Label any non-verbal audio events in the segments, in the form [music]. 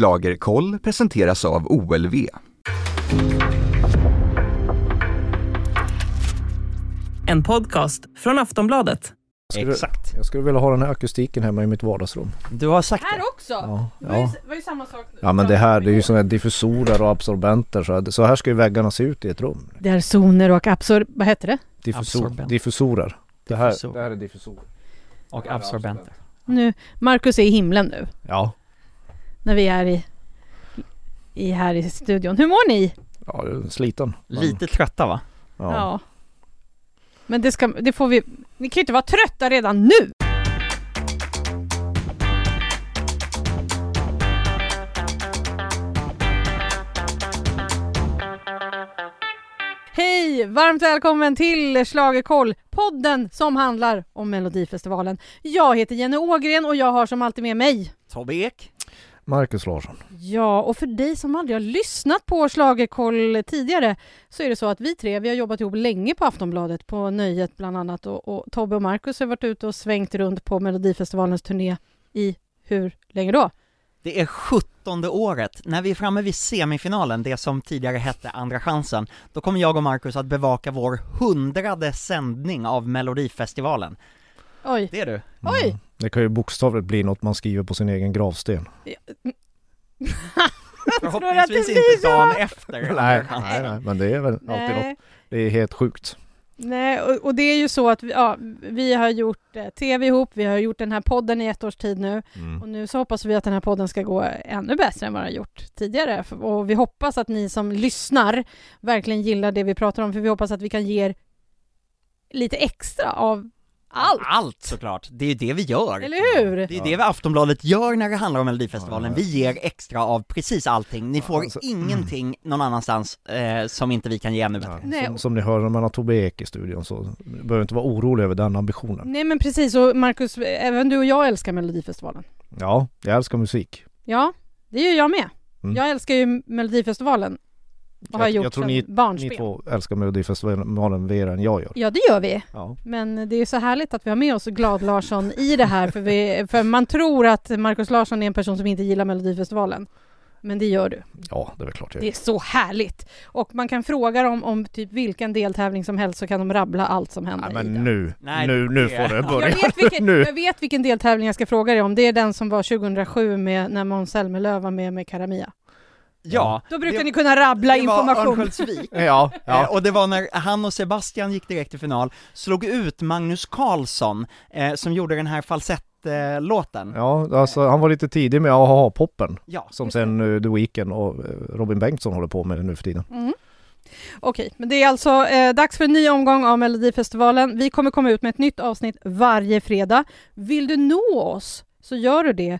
Schlagerkoll presenteras av OLV. En podcast från Aftonbladet. Skulle, Exakt. Jag skulle vilja ha den här akustiken hemma i mitt vardagsrum. Du har sagt Här det. också? Ja, Det var ju, ja. var ju samma sak. ja men det här det är ju sådana här diffusorer och absorbenter så, här- så här ska ju väggarna se ut i ett rum. Det är zoner och absor... Vad heter det? Diffusor, Absorbent. diffusorer. Det här, det här är diffusorer. Och absorbenter. Nu, Marcus är i himlen nu. Ja, När vi är i, i här i studion. Hur mår ni? ja sliten. Men, Lite trötta va? Ja. Men det ska, det får vi... Ni kan ju inte vara trötta redan nu! Hej! Varmt välkommen till Schlagerkoll, podden som handlar om Melodifestivalen. Jag heter Jenny Ågren och jag har som alltid med mig Tobbe Ek. Marcus Larsson. Ja, och för dig som aldrig har lyssnat på Schlagerkoll tidigare så är det så att vi tre, vi har jobbat ihop länge på Aftonbladet, på Nöjet bland annat och, och Tobbe och Marcus har varit ute och svängt runt på Melodifestivalens turné i hur länge då? Det är sjuttonde året. När vi är framme vid semifinalen, det som tidigare hette Andra chansen, då kommer jag och Marcus att bevaka vår hundrade sändning av Melodifestivalen. Oj, Det är du. oj! Mm. Det kan ju bokstavligt bli något man skriver på sin egen gravsten. [laughs] Förhoppningsvis det inte dagen efter [laughs] Nej, [laughs] nej, nej, men det är väl alltid Nej. något. Det är helt sjukt. Nej, och, och det är ju så att vi, ja, vi har gjort eh, tv ihop, vi har gjort den här podden i ett års tid nu Mm. och nu så hoppas vi att den här podden ska gå ännu bättre än vad den har gjort tidigare och vi hoppas att ni som lyssnar verkligen gillar det vi pratar om för vi hoppas att vi kan ge er lite extra av allt, Allt såklart, det är ju det vi gör. eller hur? Det är det vi Aftonbladet gör när det handlar om Melodifestivalen, vi ger extra av precis allting, ni får alltså- ingenting någon annanstans eh, som inte vi kan ge ännu bättre. Ja, Nej. som, som ni hör när man har Tobbe Ek i studion så behöver inte vara orolig över den ambitionen. Nej men precis, och Marcus, även du och jag älskar Melodifestivalen. Ja, jag älskar musik. Ja, det gör jag med. Mm. Jag älskar ju Melodifestivalen och har Jag- gjort jag tror som ni- barnspel. Ni två älskar Melodifestivalen mer än jag gör. Ja, det gör vi. Ja. Men det är så härligt att vi har med oss Glad Larsson i det här, för, vi, för man tror att Markus Larsson är en person som inte gillar Melodifestivalen. Men det gör du. ja, det är väl klart jag Det är så härligt! Och man kan fråga dem om typ vilken deltävling som helst så kan de rabbla allt som händer Nej, men nu, Nej, nu, nu får det Jag börja. vet, vilken, [laughs] nu. jag vet vilken deltävling jag ska fråga dig om. Det är den som var 2007 med, när Måns Zelmerlöw var med med Karamia. Ja, Då brukar det- ni kunna rabbla det var information. Örnsköldsvik. [laughs] Ja, Eh, ja. och det var när han och Sebastian gick direkt till final, slog ut Magnus Carlsson, eh, som gjorde den här falsettlåten. Ja. Ja, alltså han var lite tidig med AHA-poppen ja. som sen uh, The Weeknd och eh, Robin Bengtsson håller på med nu för tiden. Mm. Okej, men det är alltså eh, dags för en ny omgång av Melodifestivalen. Vi kommer komma ut med ett nytt avsnitt varje fredag. Vill du nå oss så gör du det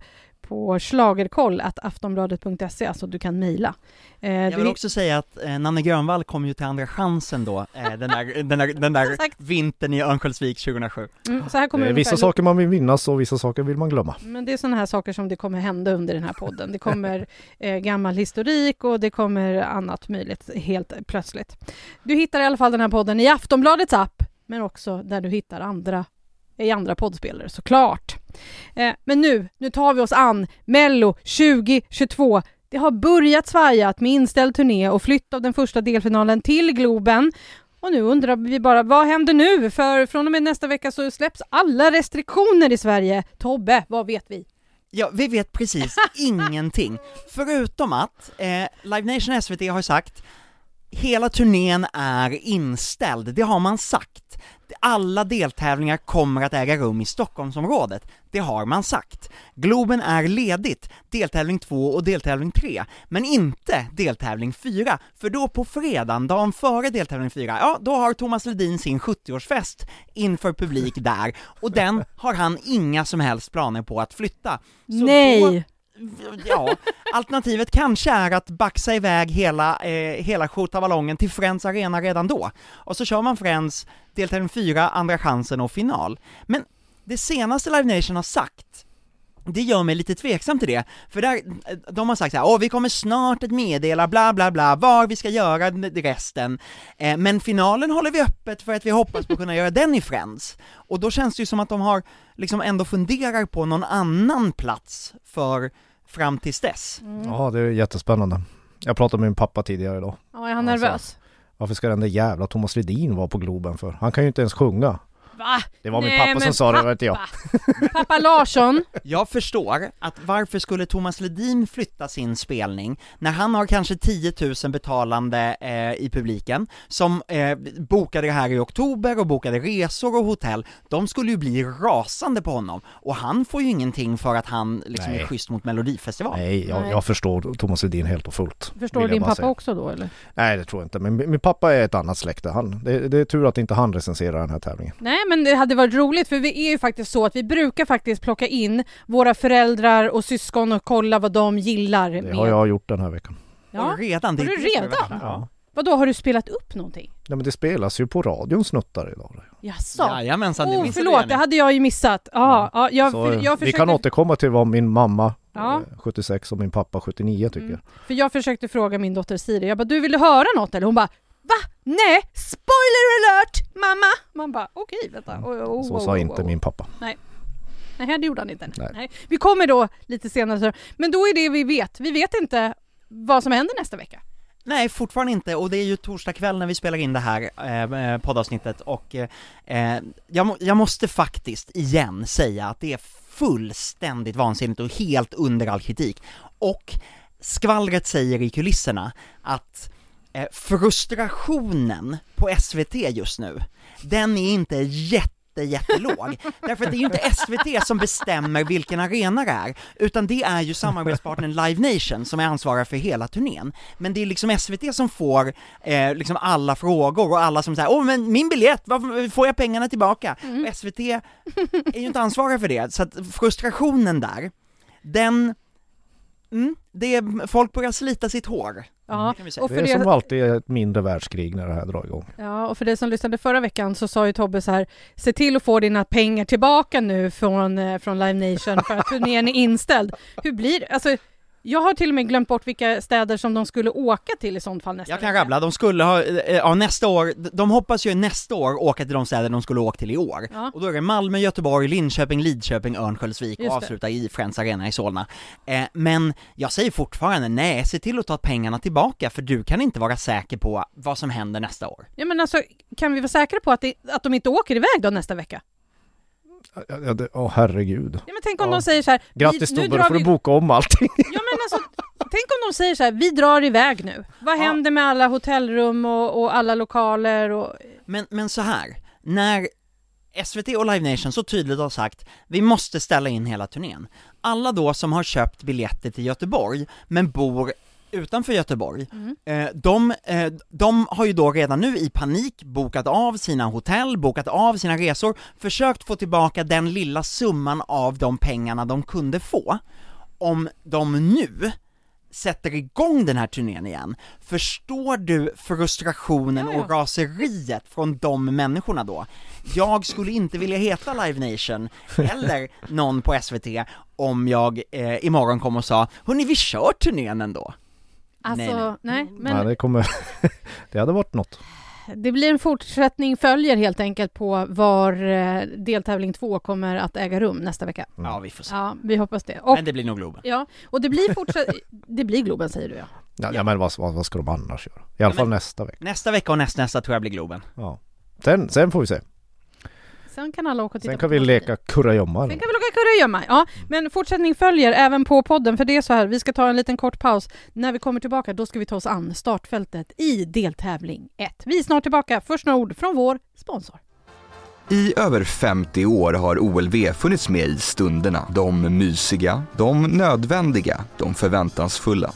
på schlagerkoll.aftonbladet.se, alltså du kan mejla. Eh, Jag vill hit- också säga att eh, Nanne Grönvall kom ju till Andra chansen då, eh, [laughs] den där, den där, den där vintern i Örnsköldsvik 2007. mm, så här kommer Det är det vissa ungefär- saker man vill minnas och vissa saker vill man glömma. Men det är sådana här saker som det kommer hända under den här podden. Det kommer eh, gammal historik och det kommer annat möjligt helt plötsligt. Du hittar i alla fall den här podden i Aftonbladets app, men också där du hittar andra i andra poddspelare såklart. Eh, men nu, nu tar vi oss an Mello 2022. Det har börjat svajat med inställd turné och flytt av den första delfinalen till Globen. Och nu undrar vi bara, vad händer nu? För från och med nästa vecka så släpps alla restriktioner i Sverige. Tobbe, vad vet vi? Ja, vi vet precis [laughs] ingenting, förutom att eh, Live Nation SVT har sagt Hela turnén är inställd, det har man sagt. Alla deltävlingar kommer att äga rum i Stockholmsområdet, det har man sagt. Globen är ledigt, deltävling 2 och deltävling 3, men inte deltävling 4, för då på fredagen, dagen före deltävling 4, ja, då har Thomas Ledin sin 70-årsfest inför publik där, och den har han inga som helst planer på att flytta. Så Nej! Ja, alternativet kanske är att baxa iväg hela, eh, hela skjortaballongen till Friends Arena redan då, och så kör man Friends, deltävling 4, Andra chansen och final. Men det senaste Live Nation har sagt, det gör mig lite tveksam till det, för där, de har sagt så här, åh vi kommer snart att meddela bla bla bla var vi ska göra resten, eh, men finalen håller vi öppet för att vi hoppas på att kunna göra den i Friends. Och då känns det ju som att de har, liksom ändå funderar på någon annan plats för fram tills dess. Mm. Ja, det är jättespännande. Jag pratade med min pappa tidigare idag. Ja, är han Alltså, nervös? Varför ska den där jävla Thomas Ledin vara på Globen för? Han kan ju inte ens sjunga. Va? Det var min Nej, pappa som sa det, det var inte jag. pappa. Pappa Larsson, [laughs] Jag förstår att varför skulle Thomas Ledin flytta sin spelning när han har kanske 10 000 betalande eh, i publiken som eh, bokade det här i oktober och bokade resor och hotell, de skulle ju bli rasande på honom och han får ju ingenting för att han liksom Nej. är schysst mot Melodifestivalen. Nej, jag, Nej. jag förstår Thomas Ledin helt och fullt. förstår din pappa säga. också då eller? Nej, det tror jag inte. Men min, min pappa är ett annat släkte. Han, det, det är tur att inte han recenserar den här tävlingen. Nej men det hade varit roligt för vi är ju faktiskt så att vi brukar faktiskt plocka in våra föräldrar och syskon och kolla vad de gillar Det med. har jag gjort den här veckan. Ja. Redan, det Har du det som är redan? Ja. Vadå, har du spelat upp någonting? Nej men det spelas ju på radion snuttar idag. Jaså? Jajamensan, det Oh, förlåt, det nu. hade jag ju missat. Ja, ja, jag, Så, för, eh, jag Vi försökte, kan återkomma till vad min mamma Ja. eh, 76 och min pappa 79 tycker. Mm. för jag försökte fråga min dotter Siri, jag bara du ville höra något eller? Hon bara Va? Nej! Spoiler alert! Mamma! Man bara okej vänta. Oh, oh, Så oh, sa oh, inte oh. min pappa. Nej, det gjorde han inte. Nej. Nej. Vi kommer då lite senare, men då är det vi vet. Vi vet inte vad som händer nästa vecka. Nej, fortfarande inte, och det är ju torsdag kväll när vi spelar in det här eh, eh, poddavsnittet och eh, eh, jag, må, jag måste faktiskt igen säga att det är fullständigt vansinnigt och helt under all kritik. Och skvallret säger i kulisserna att eh, frustrationen på SVT just nu, den är inte jätte jättelåg. [laughs] Därför att det är ju inte SVT som bestämmer vilken arena det är, utan det är ju samarbetspartnern Live Nation som är ansvarig för hela turnén. Men det är liksom SVT som får eh, liksom alla frågor och alla som säger åh men min biljett, varför får jag pengarna tillbaka? Och SVT är ju inte ansvariga för det, så att frustrationen där, den, mm, det är, folk börjar slita sitt hår. Ja, säga. och Det för är det, som alltid ett mindre världskrig när det här drar igång. ja, och för det som lyssnade förra veckan så sa ju Tobbe så här, se till att få dina pengar tillbaka nu från, eh, från Live Nation för att turnén är inställd. Hur blir det? Alltså, jag har till och med glömt bort vilka städer som de skulle åka till i sånt fall nästa Jag kan vecka. rabbla, de skulle ha, eh, ja nästa år, de hoppas ju nästa år åka till de städer de skulle åkt till i år. Ja. Och då är det Malmö, Göteborg, Linköping, Lidköping, Örnsköldsvik Just och det. avsluta i Friends Arena i Solna. Eh, men jag säger fortfarande nej, se till att ta pengarna tillbaka för du kan inte vara säker på vad som händer nästa år. Ja men alltså, kan vi vara säkra på att, det, att de inte åker iväg då nästa vecka? Ja, ja, det- Åh herregud. Ja men tänk om Ja. de säger så här, Grattis vi, nu Tobbe, då får du vi... boka om allting. [laughs] Ja men alltså, tänk om de säger så här, vi drar iväg nu. Vad Ja. händer med alla hotellrum och, och alla lokaler och... Men, men så här, när SVT och Live Nation så tydligt har sagt vi måste ställa in hela turnén. Alla då som har köpt biljetter till Göteborg men bor utanför Göteborg, eh, de, eh, de har ju då redan nu i panik bokat av sina hotell, bokat av sina resor, försökt få tillbaka den lilla summan av de pengarna de kunde få. Om de nu sätter igång den här turnén igen, förstår du frustrationen och raseriet från de människorna då? Jag skulle inte vilja heta Live Nation, eller [laughs] någon på SVT, om jag eh, imorgon kom och sa Hörni, vi kör turnén ändå. Alltså, Nej, nej, nej. men Nej, det kommer... [laughs] det hade varit något. det blir en fortsättning följer helt enkelt på var eh, deltävling två kommer att äga rum nästa vecka. Ja, vi får se. Ja, vi hoppas det. Och, Men det blir nog Globen. ja, och det blir fortsatt... [laughs] det blir Globen säger du ja. Ja, ja men vad, vad, vad ska de annars göra? I alla Ja, fall men- nästa vecka. Nästa vecka och nästnästa tror jag blir Globen. Ja. Sen, sen får vi se. Sen kan alla åka och titta Sen på kan vi Thomas leka kurragömma. Sen kan vi locka kurragömma. Ja, men fortsättning följer även på podden, för det är så här, vi ska ta en liten kort paus. När vi kommer tillbaka, då ska vi ta oss an startfältet i deltävling 1. Vi är snart tillbaka. Först några ord från vår sponsor. I över 50 år har OLV funnits med i stunderna. De mysiga, de nödvändiga, de förväntansfulla.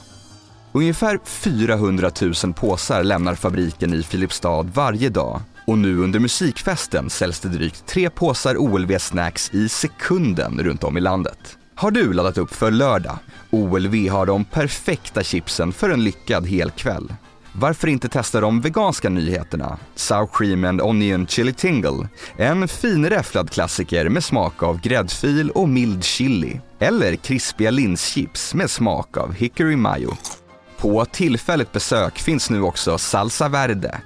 Ungefär 400 000 påsar lämnar fabriken i Filipstad varje dag och nu under musikfesten säljs det drygt tre påsar OLV Snacks i sekunden runt om i landet. Har du laddat upp för lördag? OLV har de perfekta chipsen för en lyckad helkväll. Varför inte testa de veganska nyheterna? Sour Cream and Onion Chili Tingle. En finräfflad klassiker med smak av gräddfil och mild chili. Eller krispiga linschips med smak av hickory mayo. På tillfälligt besök finns nu också Salsa Verde.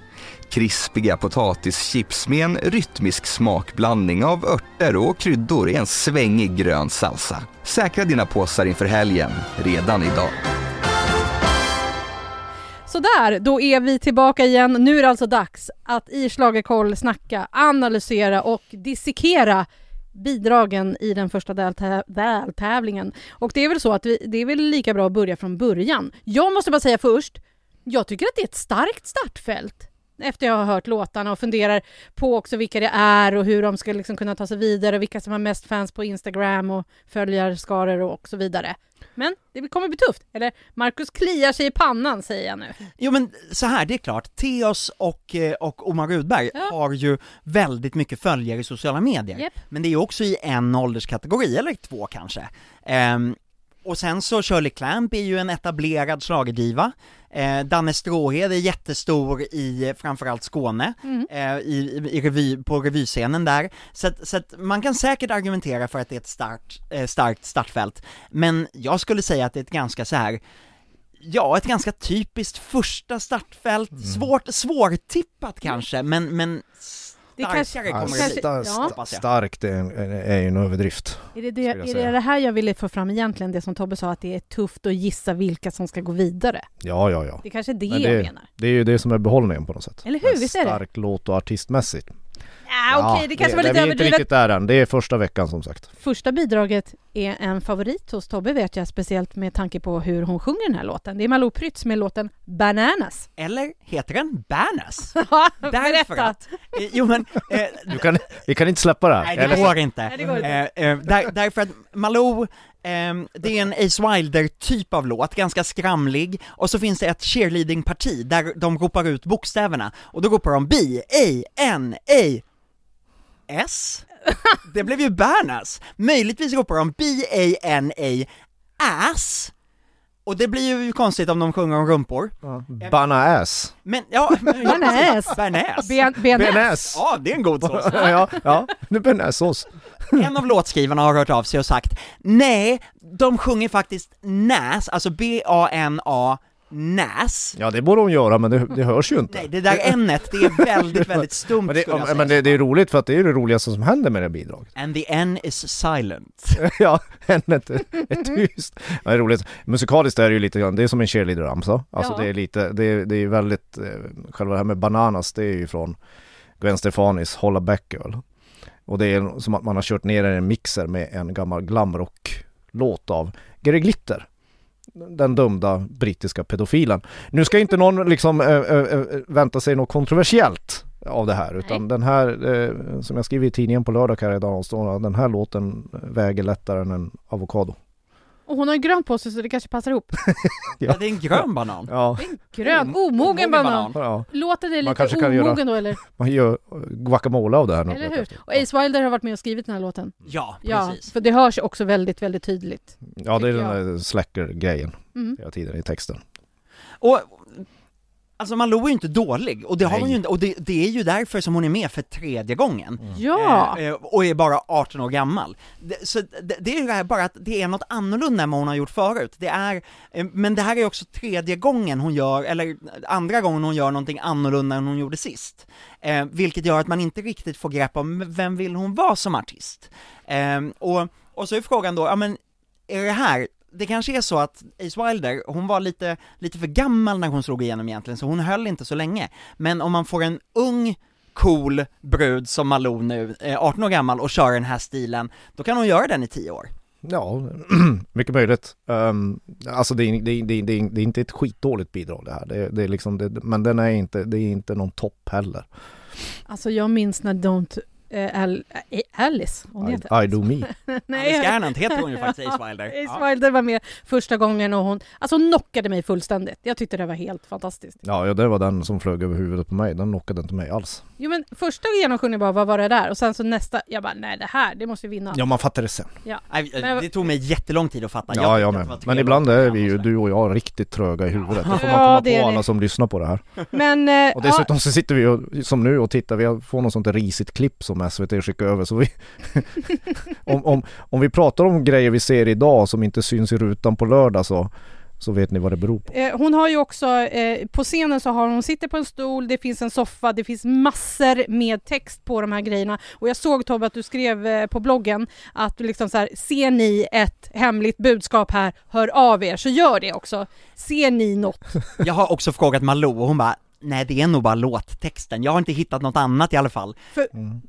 Krispiga potatischips med en rytmisk smakblandning av örter och kryddor i en svängig grön salsa. Säkra dina påsar inför helgen, redan idag. Sådär, då är vi tillbaka igen. Nu är det alltså dags att i Schlagerkoll snacka, analysera och dissekera bidragen i den första deltävlingen. Och det är väl så att vi, det är väl lika bra att börja från början. Jag måste bara säga först, jag tycker att det är ett starkt startfält efter jag har hört låtarna och funderar på också vilka det är och hur de ska liksom kunna ta sig vidare och vilka som har mest fans på Instagram och följarskaror och så vidare. Men det kommer bli tufft. Eller Marcus kliar sig i pannan säger jag nu. Jo men så här, det är klart, Theos och, eh, och Omar Rudberg Ja. har ju väldigt mycket följare i sociala medier, Japp. men det är också i en ålderskategori, eller två kanske. Ehm, och sen så Shirley Clamp är ju en etablerad schlagerdiva, eh, Danne Stråhed är jättestor i framförallt Skåne, Mm. eh, i, i, i revy, på revyscenen där, så att, så att man kan säkert argumentera för att det är ett start, eh, starkt startfält, men jag skulle säga att det är ett ganska så här Ja, ett ganska typiskt första startfält, Mm. svårt, svårtippat kanske, men, men Det kanske- kommer det kanske- sta- ja. Starkt är, är ju en överdrift. Är det det, är det det här jag ville få fram egentligen, det som Tobbe sa, att det är tufft att gissa vilka som ska gå vidare? Ja, ja, ja. Det är kanske är det Men jag det- menar. Det är ju det som är behållningen på något sätt. Eller hur? Visst är det? Stark låt och artistmässigt. Ja, okej, det kanske var det, lite Vi är inte överdrivet. riktigt där än. Det är första veckan som sagt. Första bidraget är en favorit hos Tobbe vet jag, speciellt med tanke på hur hon sjunger den här låten. Det är Malou Prytz med låten Bananas. Eller heter den Bernas? [laughs] Ja, Därför berätta! att, eh, jo men, eh, Du kan, vi kan inte släppa det här. nej det Eller- går inte. Nej, det går inte. Eh, eh, där, därför att Malou, ehm, det är en Ace Wilder-typ av låt, ganska skramlig, och så finns det ett cheerleading-parti där de ropar ut bokstäverna, och då ropar de B, A, N, A, S? Det blev ju Bernas! Möjligtvis ropar de B, A, N, A, ass, och det blir ju konstigt om de sjunger om rumpor, Ja. Banna ass. men ja, Bearnaise. Bearnaise. Ja, det är en god sås. [laughs] ja, ja, nu bearnaisesås. En av låtskrivarna har hört av sig och sagt nej, de sjunger faktiskt NAS, alltså B-A-N-A, NAS. Ja, det borde hon göra, men det, det hörs ju inte. Nej, det där n-et, det är väldigt, [laughs] väldigt stumt Men, det, skulle jag säga. men det, det är roligt för att det är det roligaste som händer med det bidraget. And the N is silent. [laughs] ja, hennet är, är tyst. Ja, det är roligt. Musikaliskt är det ju lite grann, det är som en cheerleader-ramsa. Alltså Ja. det är lite, det är, det är väldigt, eh, själva det här med bananas, det är ju från Gwen Stefanis Hålla Back Girl. Och det är som att man har kört ner en mixer med en gammal glamrock-låt av Gary Glitter. Den dömda brittiska pedofilen. Nu ska inte någon liksom äh, äh, vänta sig något kontroversiellt av det här utan Nej. den här, eh, som jag skriver i tidningen på lördag här idag, den här låten väger lättare än en avokado. Och hon har grönt på sig så det kanske passar ihop. [laughs] Ja, det är en grön banan. Ja, Grön, Om- omogen banan. ja. Låter det Man lite kanske kan omogen göra- då eller? man gör guacamole av det här. nu. Eller hur? Och Ace Wilder har varit med och skrivit den här låten. Ja, Ja, precis. för det hörs också väldigt, väldigt tydligt. Ja, det är den där släcker-grejen Mm. hela tiden i texten. Och, alltså Malou är ju inte dålig, och det har hon ju inte, och det, det är ju därför som hon är med för tredje gången. Ja! Eh, eh, och är bara 18 år gammal. Det, så det, det är ju det här bara att det är något annorlunda än vad hon har gjort förut. Det är, eh, men det här är också tredje gången hon gör, eller andra gången hon gör någonting annorlunda än hon gjorde sist. Eh, vilket gör att man inte riktigt får grepp om vem vill hon vara som artist. Eh, och, och så är frågan då, ja men, är det här det kanske är så att Ace Wilder, hon var lite, lite för gammal när hon slog igenom egentligen, så hon höll inte så länge. Men om man får en ung, cool brud som Malou nu, eh, 18 år gammal, och kör den här stilen, då kan hon göra den i 10 år. Ja, [clears throat] mycket möjligt. Um, alltså det är, det, är, det, är, det, är, det är inte ett skitdåligt bidrag det här. Det, det är liksom, det, men den är inte, det är inte någon topp heller. Alltså jag minns när Don't eh, Al, eh, Alice, hon heter I, I do me. [laughs] Alice Gernandt heter hon ju faktiskt, Ace Wilder. Ace Ja. Wilder var med första gången och hon, alltså hon knockade mig fullständigt. Jag tyckte det var helt fantastiskt. Ja, ja, det var den som flög över huvudet på mig. Den knockade inte mig alls. Jo men första genomsjungningen bara, vad var det där? Och sen så nästa, jag bara, nej det här, det måste vi vinna. Ja, man fattar det sen. Nej, eh, Men- det tog mig jättelång tid att fatta. Ja, jag det med. Men ibland låtar är vi ju, du och jag, riktigt tröga i huvudet. Det får man [laughs] Ja, komma det är på det. alla som lyssnar på det här. Men, eh, Och dessutom så sitter vi och, som nu och tittar, vi får något sånt risigt klipp som SVT skickar över så vi [laughs] om, om, om vi pratar om grejer vi ser idag som inte syns i rutan på lördag så Så vet ni vad det beror på. Eh, hon har ju också, eh, på scenen så har hon, sitter på en stol, det finns en soffa, det finns massor med text på de här grejerna. Och jag såg Tobbe att du skrev eh, på bloggen att du liksom så här, ser ni ett hemligt budskap här, hör av er, så gör det också. Ser ni något? [laughs] Jag har också frågat Malou och hon bara Nej det är nog bara låttexten, jag har inte hittat något annat i alla fall. Mm.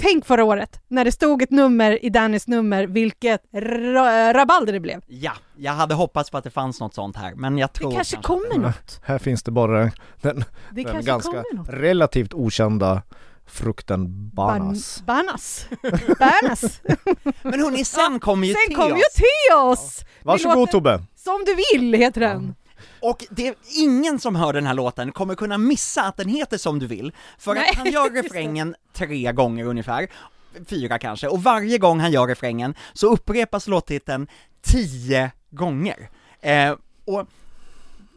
Tänk förra året, när det stod ett nummer i Dannys nummer, vilket ra- rabalder det blev. Ja, jag hade hoppats på att det fanns något sånt här, men jag Det tror kanske kommer något. Här finns det bara den, Det den kanske ganska relativt okända frukten banas. Ban- Banas. [laughs] Banas. Men hörni, sen kommer ju Sen till kom ju oss. Teos! Varsågod låter- Tobbe! Som du vill heter den. Och det är ingen som hör den här låten kommer kunna missa att den heter Som du vill, för Nej, att han gör [laughs] refrängen tre gånger ungefär, fyra kanske, och varje gång han gör refrängen så upprepas låttiteln tio gånger. Eh, och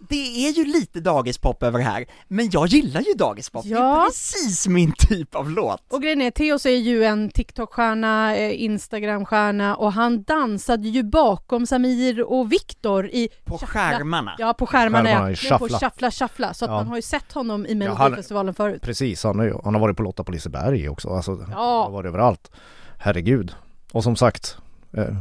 det är ju lite dagispop över det här, men jag gillar ju dagispop, det är Ja. precis min typ av låt. Och grejen är, Teos är ju en TikTok-stjärna, eh, Instagram-stjärna och han dansade ju bakom Samir och Viktor i På Shuffla. skärmarna. Ja, på skärmarna, Skärmarna ja. på Shuffla. Shuffla så att Ja. man har ju sett honom i Melodifestivalen förut. Precis, han, är, han har varit på Lotta på Liseberg också, alltså, han har Ja, varit överallt. Herregud. Och som sagt, eh, eh,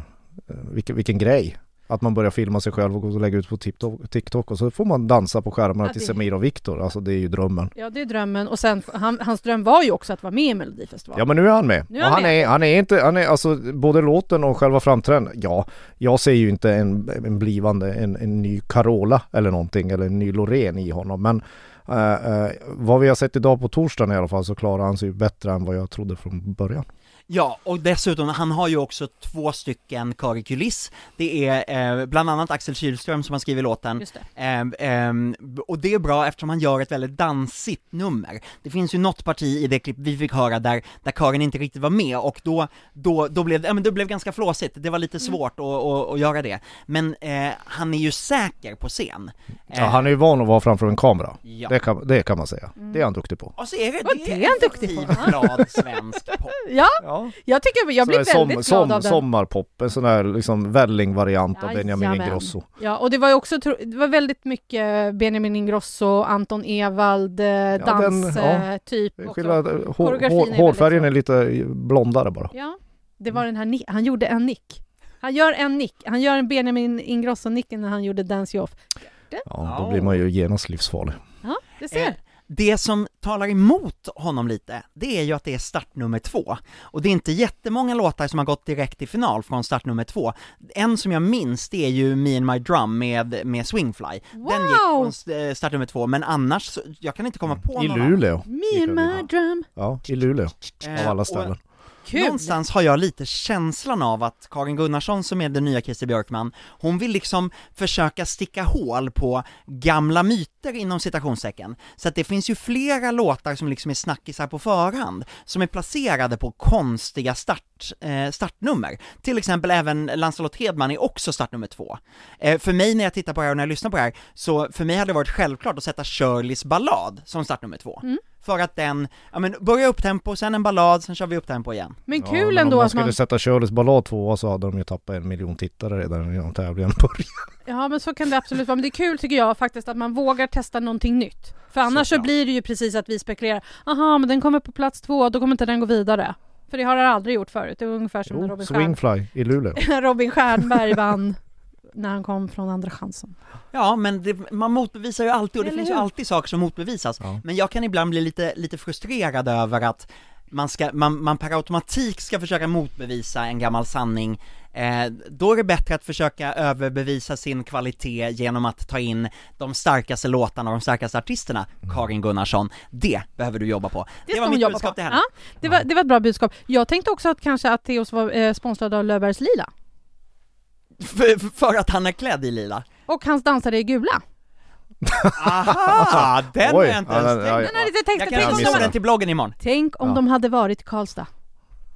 vilken, vilken grej. Att man börjar filma sig själv och lägga ut på TikTok, och så får man dansa på skärmarna Ja, till Semir och Viktor, alltså det är ju drömmen. ja, det är drömmen. Och sen, han, hans dröm var ju också att vara med i Melodifestivalen. Ja men nu är han med. Nu är han han, med. är, han är inte, han är alltså både låten och själva framträdandet, ja, jag ser ju inte en, en blivande, en, en ny Carola eller någonting, eller en ny Loreen i honom, men eh, eh, vad vi har sett idag på torsdagen i alla fall så klarar han sig bättre än vad jag trodde från början. Ja, och dessutom, han har ju också två stycken kör i kuliss. Det är eh, bland annat Axel Kylström som har skrivit låten, Just det. Ehm, ehm, och det är bra eftersom han gör ett väldigt dansigt nummer. Det finns ju något parti i det klipp vi fick höra där, där kören inte riktigt var med och då, då, då blev det, ja men det blev ganska flåsigt, det var lite Mm. svårt att, att, att göra det. Men eh, han är ju säker på scen. Ja, han är ju van att vara framför en kamera. Ja. Det, kan, det kan man säga. Det är han duktig på. Och så är det, Och det är han duktig på. glad svensk pop. [laughs] Ja, Ja. Jag tycker, jag blir väldigt som, glad som, av den. Sommarpop, en sån här liksom välling-variant av Benjamin. Ingrosso. Ja, och det var ju också, det var väldigt mycket Benjamin Ingrosso, Anton Ewald, eh, dans, ja. eh, typ. Skillnad, hår, hår, hårfärgen är lite blondare bara. Ja, det var den här han gjorde en nick. Han gör en nick, han gör en Benjamin Ingrosso-nicken när han gjorde Dance You Off. Ja, då blir man ju genast livsfarlig. Ja, det ser. Eh, Det som talar emot honom lite, det är ju att det är startnummer två. Och det är inte jättemånga låtar som har gått direkt till final från startnummer två. En som jag minns, det är ju Me and My Drum med, med Swingfly. Den gick Wow! från eh, startnummer två, men annars, jag kan inte komma på I någon. Luleå. Me and my drum. Ja, i Luleå. Eh, Av alla och ställen. Kul! Någonstans har jag lite känslan av att Karin Gunnarsson som är den nya Christer Björkman, hon vill liksom försöka sticka hål på gamla myter inom citationstecken. Så att det finns ju flera låtar som liksom är snackisar på förhand, som är placerade på konstiga start, eh, startnummer. Till exempel även Lancelot Hedman är också startnummer två. Eh, för mig när jag tittar på det här och när jag lyssnar på det här, så för mig hade det varit självklart att sätta Shirleys ballad som startnummer två. Mm. För att den, ja men börja upp tempo, sen en ballad, sen kör vi upp tempo igen. Men Ja, kul men ändå om man att skulle man... sätta Shirleys ballad tvåa så hade de ju tappat en miljon tittare redan innan tävlingen började. Ja men så kan det absolut vara, men det är kul tycker jag faktiskt att man vågar testa någonting nytt. För annars så, Såklart. blir det ju precis att vi spekulerar, aha men den kommer på plats två, då kommer inte den gå vidare. För det har den aldrig gjort förut, det är ungefär som när Jo, Robin, Stjern... Swingfly i Luleå. [laughs] Robin Stjernberg vann när han kom från Andra chansen. Ja, men det, man motbevisar ju alltid och det Eller finns ju hur? alltid saker som motbevisas. Ja. Men jag kan ibland bli lite, lite frustrerad över att man, ska, man, man per automatik ska försöka motbevisa en gammal sanning eh, då är det bättre att försöka överbevisa sin kvalitet genom att ta in de starkaste låtarna och de starkaste artisterna, Karin Gunnarsson. Det behöver du jobba på. Det, var ska hon mitt budskap på. till henne. Ja, det, var, det var ett bra budskap. Jag tänkte också att kanske att Theoz var eh, sponsrad av Löfbergs Lila. För, för att han är klädd i lila. Och hans dansare i gula. Aha! Den har jag inte ja, ens den- tänkt ja, Den har lite tänkt, Jag tänk, kan om de, den till bloggen imorgon. tänk om Ja. de hade varit Karlstad.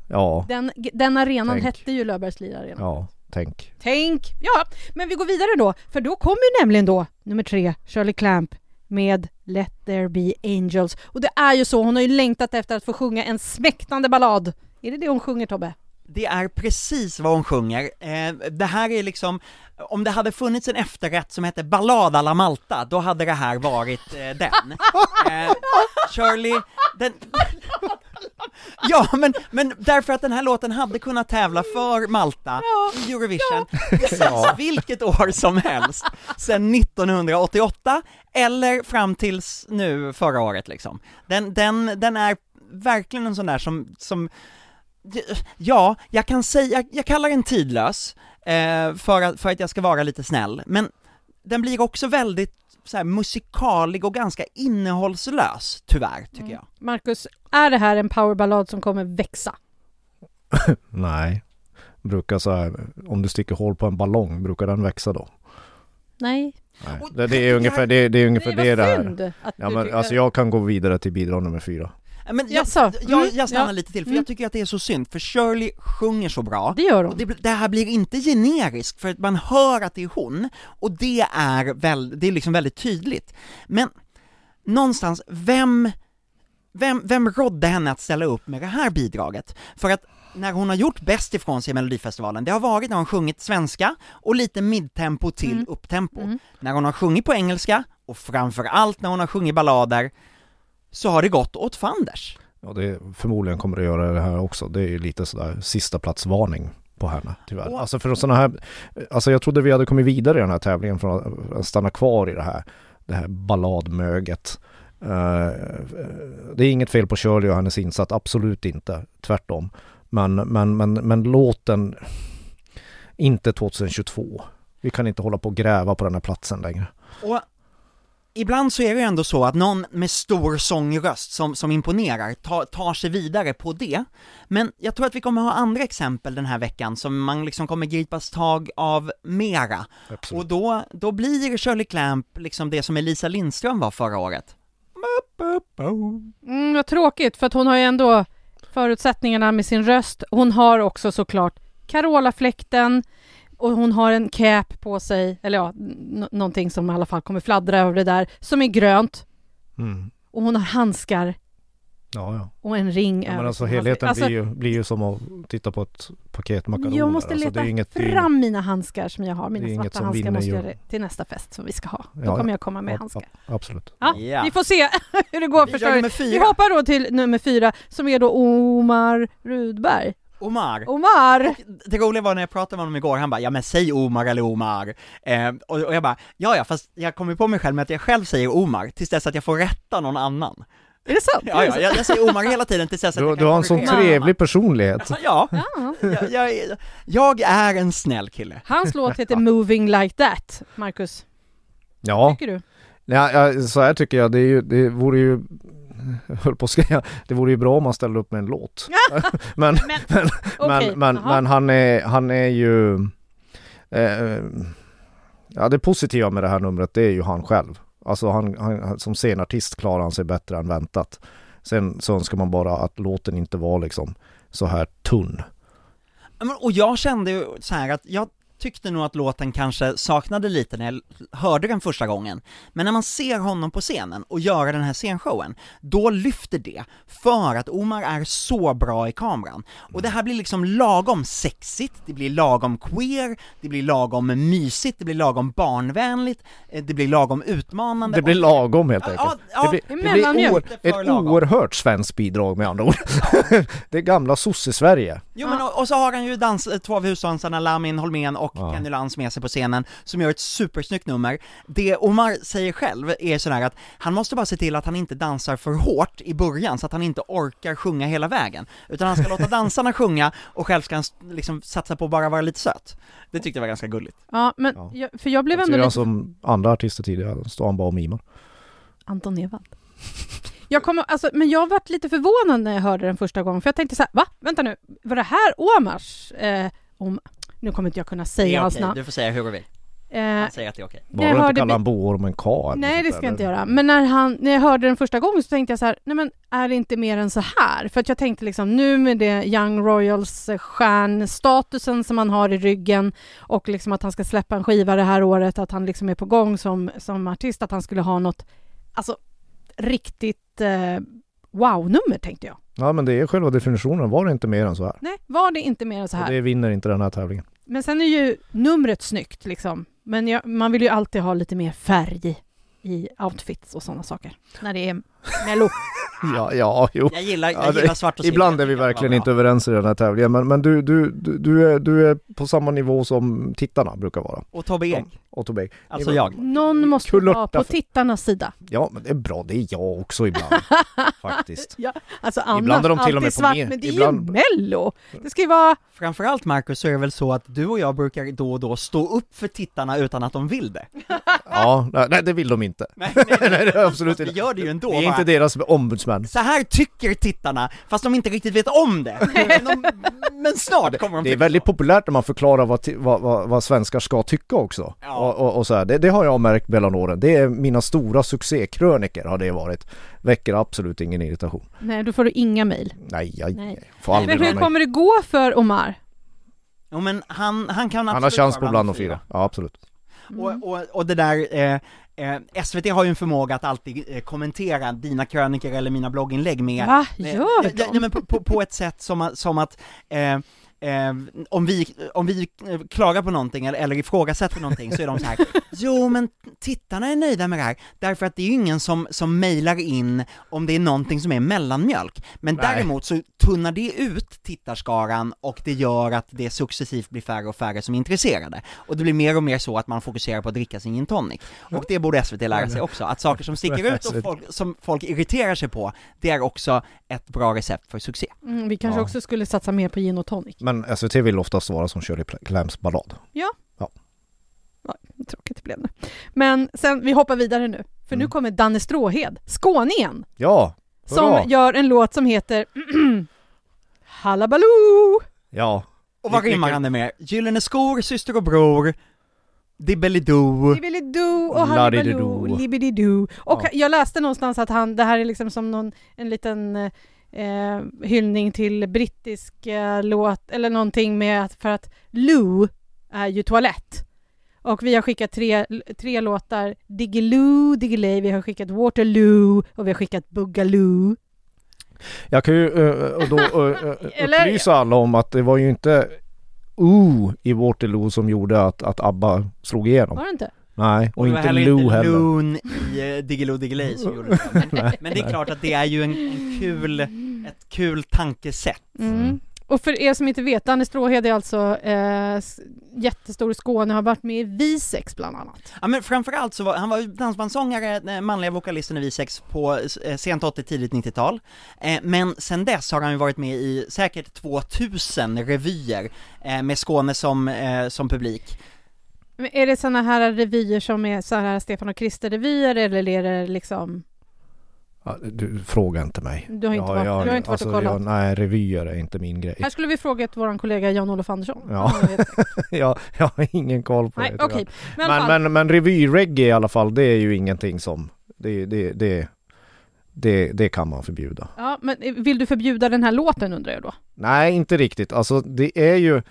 Ja, Den, den arenan Tänk. hette ju Löfbergs Lila Arena. ja, tänk. Tänk! Ja, men vi går vidare då, för då kommer ju nämligen då nummer tre, Shirley Clamp med Let there be angels. Och det är ju så, hon har ju längtat efter att få sjunga en smäktande ballad. Är det det hon sjunger Tobbe? Det är precis vad hon sjunger. Eh, det här är liksom, om det hade funnits en efterrätt som hette Ballad alla Malta, då hade det här varit eh, den. [laughs] Eh, Shirley, den... [laughs] Ja, men, men därför att den här låten hade kunnat tävla för Malta i Eurovision precis vilket år som helst, sen 1988 eller fram tills nu förra året liksom. Den, den, den är verkligen en sån där som, som Ja, jag kan säga, jag, jag kallar den tidlös, eh, för, att, för att jag ska vara lite snäll, men den blir också väldigt så här, musikalig och ganska innehållslös, tyvärr, tycker jag. Marcus, är det här en powerballad som kommer växa? [laughs] Nej. Brukar så här, om du sticker hål på en ballong, brukar den växa då? Nej. Nej. Det, det är ungefär det, det, är ungefär det, det att Ja men tycker- alltså jag kan gå vidare till bidrag nummer fyra. Men jag, Jaså? jag, Mm, jag stannar ja. lite till, för Mm. jag tycker att det är så synd, för Shirley sjunger så bra, Det gör och hon. det, det här blir inte generiskt, för att man hör att det är hon, och det är, väl, det är liksom väldigt tydligt. Men någonstans, vem, vem, vem rådde henne att ställa upp med det här bidraget? För att när hon har gjort bäst ifrån sig i Melodifestivalen, det har varit när hon sjungit svenska och lite midtempo till Mm. upptempo. Mm. När hon har sjungit på engelska, och framför allt när hon har sjungit ballader, så har det gått åt fanders. Ja det förmodligen kommer det göra det här också. Det är ju lite sådär sista platsvarning på henne tyvärr. Åh. Alltså för sådana här, alltså jag trodde vi hade kommit vidare i den här tävlingen från att stanna kvar i det här, det här balladmöget. Eh, det är inget fel på Shirley och hennes insats, absolut inte, tvärtom. Men, men, men, men låten, inte 2022. Vi kan inte hålla på och gräva på den här platsen längre. Och ibland så är det ju ändå så att någon med stor sångröst som, som imponerar tar, tar sig vidare på det. Men jag tror att vi kommer ha andra exempel den här veckan som man liksom kommer gripas tag av mera. Absolut. Och då, då blir Shirley Clamp liksom det som Elisa Lindström var förra året. Mm, vad tråkigt, för att hon har ju ändå förutsättningarna med sin röst. Hon har också såklart Carola-fläkten och hon har en cap på sig, eller ja, n- någonting som i alla fall kommer fladdra över det där, som är grönt. Mm. Och hon har handskar Ja, ja. och en ring Ja, men över alltså sin helheten handske. blir, ju, blir ju som att titta på ett paket makaroner. Jag måste alltså, leta det är inget, fram mina handskar som jag har, mina svarta handskar vinner måste ju. jag till nästa fest som vi ska ha. Då Ja, kommer ja. jag komma med Ja, handskar. Absolut. Ja. Vi får se [laughs] hur det går Vi för kör Shirley. nummer Vi hoppar då till nummer fyra som är då Omar Rudberg. Omar. Omar! Det roliga var när jag pratade med honom igår, han bara 'Ja men säg Omar eller Omar' eh, och, och jag bara 'Ja ja, fast jag kommer på mig själv med att jag själv säger Omar, tills dess att jag får rätta någon annan' Är det sant? Ja, ja, jag, jag säger Omar hela tiden tills dess att Du, jag du har en sån trevlig personlighet. [laughs] Ja, Ja. jag, jag, jag är en snäll kille. Hans låt heter Moving Like That, Marcus. Ja, Tycker du? ja, ja, så här tycker jag. Det, är ju, det vore ju, jag [laughs] höll på att säga, det vore ju bra om man ställde upp med en låt. [laughs] [laughs] men, Men, men, okej. men, men, men han är, han är ju, eh, ja det positiva med det här numret det är ju han själv. Alltså han, han, som scenartist klarar han sig bättre än väntat. Sen så önskar man bara att låten inte var liksom så här tunn. Och jag kände ju så här att jag tyckte nog att låten kanske saknade lite när jag hörde den första gången, men när man ser honom på scenen och göra den här scenshowen, då lyfter det, för att Omar är så bra i kameran. Och det här blir liksom lagom sexigt, det blir lagom queer, det blir lagom mysigt, det blir lagom barnvänligt, eh, det blir lagom utmanande. Det blir lagom helt Ja, enkelt. ja, det blir, en det blir oer, ett oerhört svenskt bidrag med andra ord. [laughs] det är gamla sosse-Sverige. Jo men och, och så har han ju dans, eh, två av husdansarna, Lamin Holmén och Ja. Kenny Lantz med sig på scenen, som gör ett supersnyggt nummer. Det Omar säger själv är sådär att han måste bara se till att han inte dansar för hårt i början, så att han inte orkar sjunga hela vägen. Utan han ska låta dansarna [laughs] sjunga och själv ska han liksom satsa på att bara vara lite söt. Det tyckte jag var ganska gulligt. Ja, men Ja. jag, för jag blev Jag ändå lite... som andra artister tidigare, står han bara och mimar. Anton Ewald. Jag kommer, alltså, men jag varit lite förvånad när jag hörde den första gången, för jag tänkte så här, va? Vänta nu, var det här Omars? Eh, om, nu kommer inte jag kunna säga hans namn. du får säga hur du vill. Eh, Han säger att det är okej. jag Bara inte hörde kalla bi- han boorm en ka eller Nej, det sånt ska jag inte göra. Men när, han, när jag hörde den första gången så tänkte jag så här, nej men är det inte mer än så här? För att jag tänkte liksom nu med det Young Royals eh, stjärnstatusen som han har i ryggen och liksom att han ska släppa en skiva det här året, att han liksom är på gång som, som artist, att han skulle ha något, alltså riktigt eh, wow-nummer tänkte jag. Ja men det är själva definitionen, var det inte mer än så här? Nej, var det inte mer än så Och här? det vinner inte den här tävlingen. Men sen är ju numret snyggt liksom. Men jag, man vill ju alltid ha lite mer färg i outfits och sådana saker. När det är mello. Ja, ja, jo. Jag gillar, jag Ja, det- gillar svart och silver. Ibland är vi verkligen inte överens i den här tävlingen, men, men du, du, du, du, är, du är på samma nivå som tittarna brukar vara. Och Tobbe Ek, Otto Beg. alltså jag. Någon måste vara på för- tittarnas sida. Ja, men det är bra, det är jag också ibland. [laughs] faktiskt. Alltså annars Ibland är de till och med på svart, mer- men det är ibland- ju mello! Det ska ju vara... Framförallt Marcus så är det väl så att du och jag brukar då och då stå upp för tittarna utan att de vill det. Ja, nej, nej det vill de inte. Nej, nej, Nej, [laughs] det är absolut Vi inte. gör det ju ändå. Vi är. Inte deras ombudsmän. Så här tycker tittarna, fast de inte riktigt vet om det. [laughs] Men, de, men snart kommer de Det är väldigt så. populärt när man förklarar vad, vad, vad, vad svenskar ska tycka också. Ja. Och, och, och så här. Det, det har jag märkt mellan åren. Det är mina stora succékröniker har det varit. Väcker absolut ingen irritation. Nej, då får du inga mejl. Nej, jag Nej. får aldrig Men hur kommer det gå för Omar? Jo men han, han kan Han absolut har chans på bland de fyra. Ja, absolut. Och, och, och det där, eh, eh, SVT har ju en förmåga att alltid eh, kommentera dina krönikor eller mina blogginlägg med Va? Gör nej, nej, de? men på, på, på ett sätt som, som att eh, om vi, om vi eh, klagar på någonting eller, eller ifrågasätter någonting så är de så här. [laughs] jo men tittarna är nöjda med det här, därför att det är ju ingen som, som mejlar in om det är någonting som är mellanmjölk. Men Nej. däremot så tunnar det ut tittarskaran och det gör att det successivt blir färre och färre som är intresserade. Och det blir mer och mer så att man fokuserar på att dricka sin gin tonic. Och det borde SVT lära sig också, att saker som sticker ut och [laughs] folk, som folk irriterar sig på, det är också ett bra recept för succé. Mm, vi kanske Ja. också skulle satsa mer på gin och tonic. Men SVT vill oftast vara som Shirley Clamps ballad. Tråkigt det blev nu. Men sen, vi hoppar vidare nu. För nu Mm. kommer Danne Stråhed, skåningen, Ja! som hurra! gör en låt som heter [clears throat] Hallabaloo! Ja. Och vad rimmar han det med? Gyllene skor, syster och bror, Dibbelidoo. Dibbelidoo och. Hallabaloo, Libbididoo. Och Ja. jag läste någonstans att han, det här är liksom som någon, en liten eh, hyllning till brittisk eh, låt, eller någonting med att, för att Lou är ju toalett. Och vi har skickat tre, tre låtar, Diggiloo, Diggiley, vi har skickat Waterloo och vi har skickat Boogaloo. Jag kan ju uh, och då [laughs] uh, upplysa alla om att det var ju inte Ooh i Waterloo som gjorde att, att ABBA slog igenom. Var det inte? Nej, och, Och det var inte heller Lou inte heller. Loon i uh, Diggiloo Diggiley som [laughs] gjorde det. Men, men det är klart att det är ju en, en kul, ett kul tankesätt. Mm. Och för er som inte vet, Danne Stråhed är alltså eh, jättestor i Skåne, har varit med i Visex bland annat. Ja men framförallt så var, han var dansbandssångare, den manliga vokalisten i V6 på eh, sent 80 tidigt 90-tal. Eh, men sen dess har han ju varit med i säkert 2000 revyer eh, med Skåne som, eh, som publik. Men är det såna här revyer som är så här Stefan och Krister-revyer eller är det liksom... Du fråga inte mig. Du har inte Ja, varit, jag- du har inte varit och alltså, kollat? jag, Nej, revyer är inte min grej. Här skulle vi frågat vår kollega Jan-Olof Andersson. Ja. [laughs] Jag, jag har ingen koll på Nej, det. tyvärr. Men, Men, fall, men, men revyreggae i alla fall, det är ju ingenting som... Det, det, det, det, det kan man förbjuda. ja, men vill du förbjuda den här låten undrar jag då? Nej, inte riktigt. Alltså det är ju...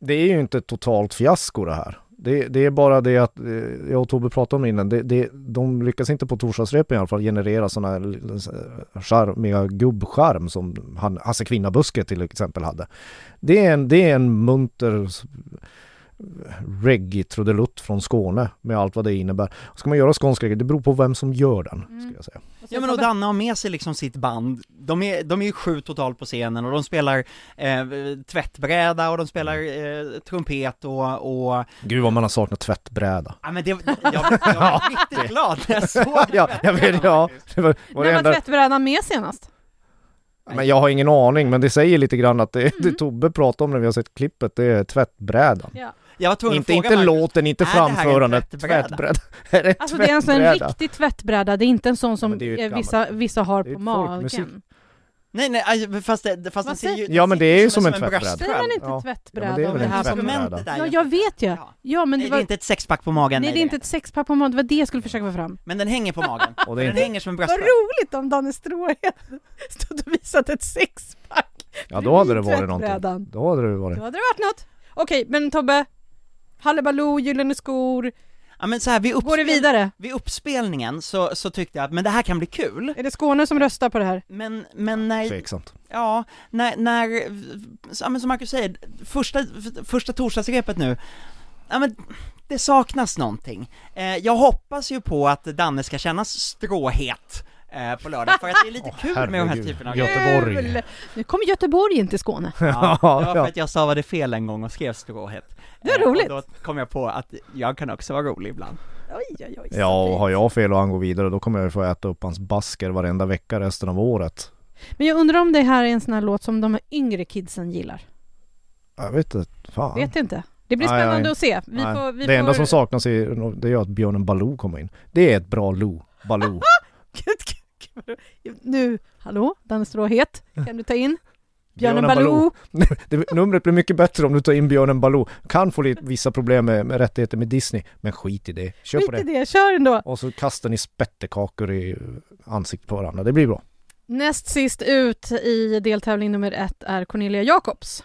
Det är ju inte ett totalt fiasko det här. Det, det är bara det att, eh, jag och Tobbe pratade om det innan, det, det, de lyckas inte på torsdagsrepen i alla fall generera sådana här charmiga gubbskärm som han, Hasse Kvinnabuske till exempel hade. Det är en, det är en munter reggae-trudelutt från Skåne med allt vad det innebär. Ska man göra skånsk reggae, det beror på vem som gör den, Mm. ska jag säga. Ja men och Danne har med sig liksom sitt band, de är, de är ju sju totalt på scenen och de spelar eh, tvättbräda och de spelar eh, trumpet och, och Gud vad man har saknat tvättbräda. ja men det, jag, jag var [laughs] riktigt glad när jag såg Ja, jag vet, ja. [laughs] Det var, var det När var enda... tvättbrädan med senast? Men jag har ingen aning, men det säger lite grann att det, Mm. det Tobbe pratar om när vi har sett klippet, det är tvättbrädan. Ja. Jag var tvungen Inte, att fråga inte Marcus, låten, inte är framförandet, tvättbräda? tvättbräda. [laughs] Är det Alltså det är alltså en riktig tvättbräda, det är inte en sån som ett eh, vissa, vissa har på magen. Nej nej, fast det, fast Vad den ser ju Ja, men det är ju som en tvättbräda. Säger man inte Ja. tvättbräda Ja, det om väl det en här som... tvättbräda. Instrumentet är Ja, jag vet ju. Ja. Ja, men Nej, det det är var... inte ett sexpack på magen, Nej, det är inte ett sexpack på magen, det var det jag skulle försöka få fram. Men den hänger på magen, [laughs] Och det den inte, hänger som en Vad bröstskölj. roligt om Danne Stråhed [laughs] stod och visat ett sexpack ja då hade det varit någonting. tvättbrädan. Då hade det varit. Då hade det varit något. Okej, men Tobbe, Hallabaloo, Gyllene skor, Ja men så här, vid, Går det vidare? vid uppspelningen så, så tyckte jag att, men det här kan bli kul, Är det Skåne som röstar på det här? men, men när, Tveksamt. ja, när, när, ja men som Marcus säger, första, första torsdagsrepet nu, ja men det saknas någonting. Eh, jag hoppas ju på att Danne ska kännas stråhet eh, på lördag, för att det är lite [laughs] kul med de här herregud. typerna av grejer. Göteborg. Kul! Nu kommer Göteborg in till Skåne. [laughs] Ja, det var för att jag stavade fel en gång och skrev stråhet. Det är Eh, roligt. Och då kom jag på att jag kan också vara rolig ibland. Oj, oj, oj. Ja, och har jag fel och han går vidare då kommer jag ju få äta upp hans basker varenda vecka resten av året. Men jag undrar om det här är en sån här låt som de yngre kidsen gillar. Jag vet inte, fan. Vet inte. Det blir Nej, spännande nej. att se. Vi Nej. får, vi det får... enda som saknas är, det är att björnen Baloo kommer in. Det är ett bra Lo, Baloo. [laughs] Nu, hallå? Danne Stråhet, kan du ta in? Björnen Baloo? [laughs] Det, numret blir mycket bättre om du tar in björnen Baloo. Kan få lite, vissa problem med, med rättigheter med Disney, men skit i det. Kör på Skit i det. det, kör ändå! Och så kastar ni spettekakor i ansiktet på varandra. Det blir bra. Näst sist ut i deltävling nummer ett är Cornelia Jacobs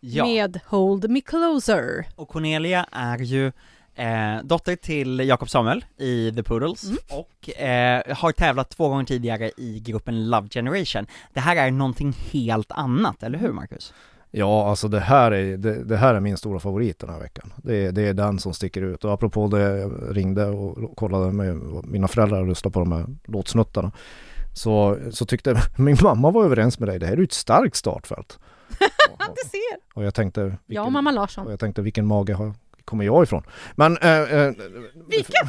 Ja, med Hold Me Closer. och Cornelia är ju eh, dotter till Jakob Samuel i The Poodles Mm. och eh, har tävlat två gånger tidigare i gruppen Love Generation. Det här är någonting helt annat, eller hur Marcus? Ja, alltså det här är, det, det här är min stora favorit den här veckan. Det, är- det är den som sticker ut. Och apropå det, jag ringde och kollade med mina föräldrar och lyssnade på de här låtsnuttarna. Så, så tyckte [laughs] min mamma var överens med dig. Det här är ju ett starkt startfält. [laughs] Och, Du ser! och jag tänkte... Vilken, Ja, mamma Larsson. Och jag tänkte vilken mage har, kommer jag ifrån? Men... Eh, eh, Vilken?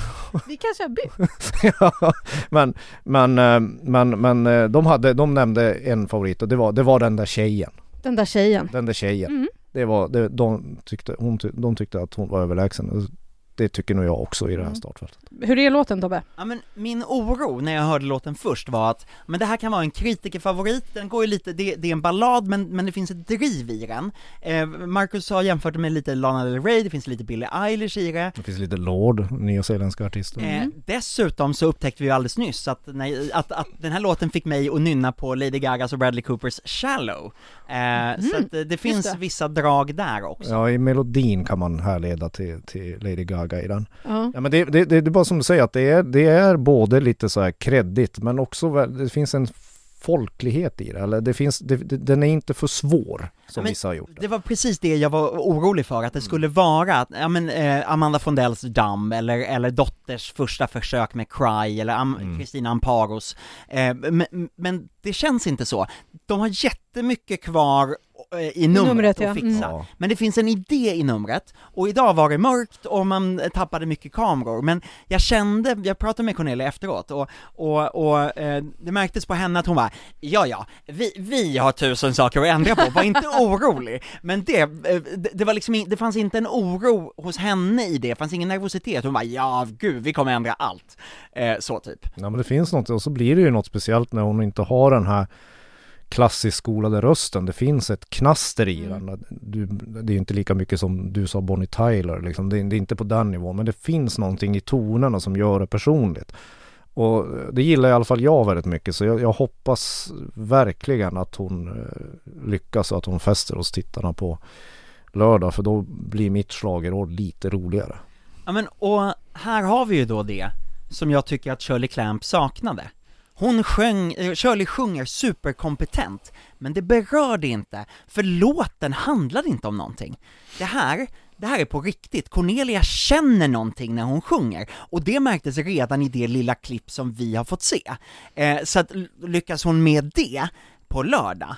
Vi kanske har bytt. ja, men, men, eh, men, men eh, de, hade, de nämnde en favorit och det var, det var den där tjejen. Den där tjejen. Den där tjejen. Mm. Det var, det, de, tyckte, hon, de tyckte att hon var överlägsen. Det tycker nog jag också i det här Mm. startfältet. Hur är låten Tobbe? Ja men min oro när jag hörde låten först var att, men det här kan vara en kritikerfavorit, den går ju lite, det, det är en ballad men, men det finns ett driv i den. Eh, Marcus har jämfört det med lite Lana Del Rey, det finns lite Billie Eilish i det. Det finns lite Lord, nyzeeländska artister. Mm. Eh, dessutom så upptäckte vi ju alldeles nyss att, nej, att, att den här låten fick mig att nynna på Lady Gagas och Bradley Coopers 'Shallow' eh, Så att eh, det finns det. vissa drag där också. Ja, i melodin kan man härleda till, till Lady Gaga i den. Ja. Ja men det, det, det, det är bara som du säger att det är, det är både lite så här kreddigt men också det finns en folklighet i det. Eller det finns, det, det, den är inte för svår som vissa har gjort det. Det var precis det jag var orolig för, att det skulle vara, att, ja men eh, Amanda Fondells Damm, eller, eller Dotters första försök med Cry, eller Am- Mm. Kristina Amparos, eh, men, men det känns inte så. De har jättemycket kvar i numret, numret, ja. att fixa. Mm. Men det finns en idé i numret, och idag var det mörkt och man tappade mycket kameror, men jag kände, jag pratade med Cornelia efteråt, och, och, och eh, det märktes på henne att hon var ja ja, vi, vi har tusen saker att ändra på, var inte [laughs] orolig. Men det, eh, det, det var liksom, det fanns inte en oro hos henne i det, det fanns ingen nervositet, hon bara ja gud, vi kommer ändra allt. Eh, så typ. Ja men det finns något och så blir det ju något speciellt när hon inte har den här klassiskt skolade rösten. Det finns ett knaster i Mm. den. Du, det är inte lika mycket som du sa Bonnie Tyler liksom. det, är, det är inte på den nivån men det finns någonting i tonerna som gör det personligt. Och det gillar i alla fall jag väldigt mycket så jag, jag hoppas verkligen att hon eh, lyckas och att hon fäster hos tittarna på lördag för då blir mitt schlagerår lite roligare. Ja men, och här har vi ju då det som jag tycker att Shirley Clamp saknade. Hon sjöng, eh, Shirley sjunger superkompetent, men det berörde inte, för låten handlade inte om någonting. Det här, det här är på riktigt, Cornelia känner någonting när hon sjunger, och det märktes redan i det lilla klipp som vi har fått se. Eh, så att lyckas hon med det på lördag,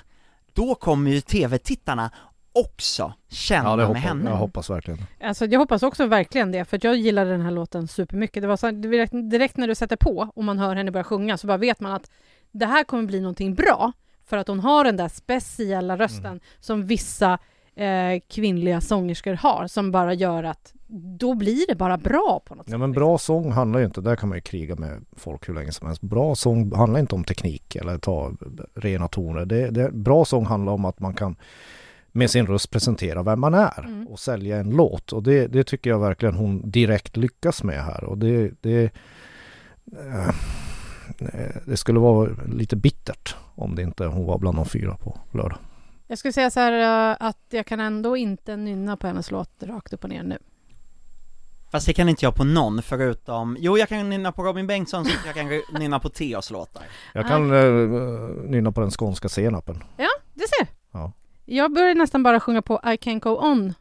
då kommer ju TV-tittarna också känna Ja det med hoppas, henne. jag hoppas verkligen. Alltså, jag hoppas också verkligen det, för jag gillade den här låten supermycket. Det var så, direkt, direkt när du sätter på och man hör henne börja sjunga så bara vet man att det här kommer bli någonting bra, för att hon har den där speciella rösten Mm. som vissa eh, kvinnliga sångerskor har, som bara gör att då blir det bara bra på något Ja sätt. men bra sång handlar ju inte, där kan man ju kriga med folk hur länge som helst. Bra sång handlar inte om teknik eller ta rena toner. Det, det, bra sång handlar om att man kan med sin röst presentera vem man är Mm. och sälja en låt. Och det, det tycker jag verkligen hon direkt lyckas med här. Och det, det, eh, det skulle vara lite bittert om det inte hon var bland de fyra på lördag. Jag skulle säga så här eh, att jag kan ändå inte nynna på hennes låt rakt upp och ner nu. Fast det kan inte jag på någon förutom, jo jag kan nynna på Robin Bengtsson så jag kan nynna på Theos låtar. Jag kan uh, nynna på den skånska senapen. Ja. Jag börjar nästan bara sjunga på I Can't Go On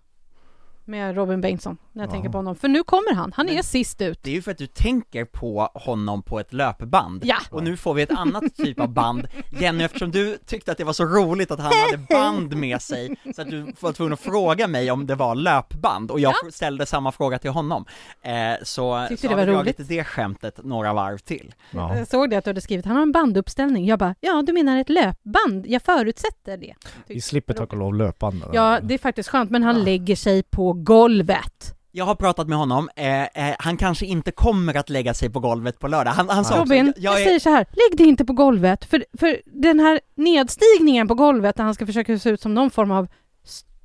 med Robin Bengtsson när jag Ja. tänker på honom. För nu kommer han, han är Men- sist ut. Det är ju för att du tänker på honom på ett löpband. Ja. Och nu får vi ett annat typ av band. [laughs] Jenny, eftersom du tyckte att det var så roligt att han hade band med sig, så att du var tvungen att fråga mig om det var löpband, och jag Ja. ställde samma fråga till honom. Eh, så, Tyckte så det har vi var dragit roligt. det skämtet några varv till. Ja. Jag såg det att du hade skrivit, han har en banduppställning. Jag bara, ja du menar ett löpband? Jag förutsätter det. Vi slipper tack och lov löpbanden. Ja, det är faktiskt skönt, men han Ja. lägger sig på golvet. Jag har pratat med honom, eh, eh, han kanske inte kommer att lägga sig på golvet på lördag. Han, han sa också, Robin, jag, jag, jag är, säger så här, lägg dig inte på golvet, för, för den här nedstigningen på golvet där han ska försöka se ut som någon form av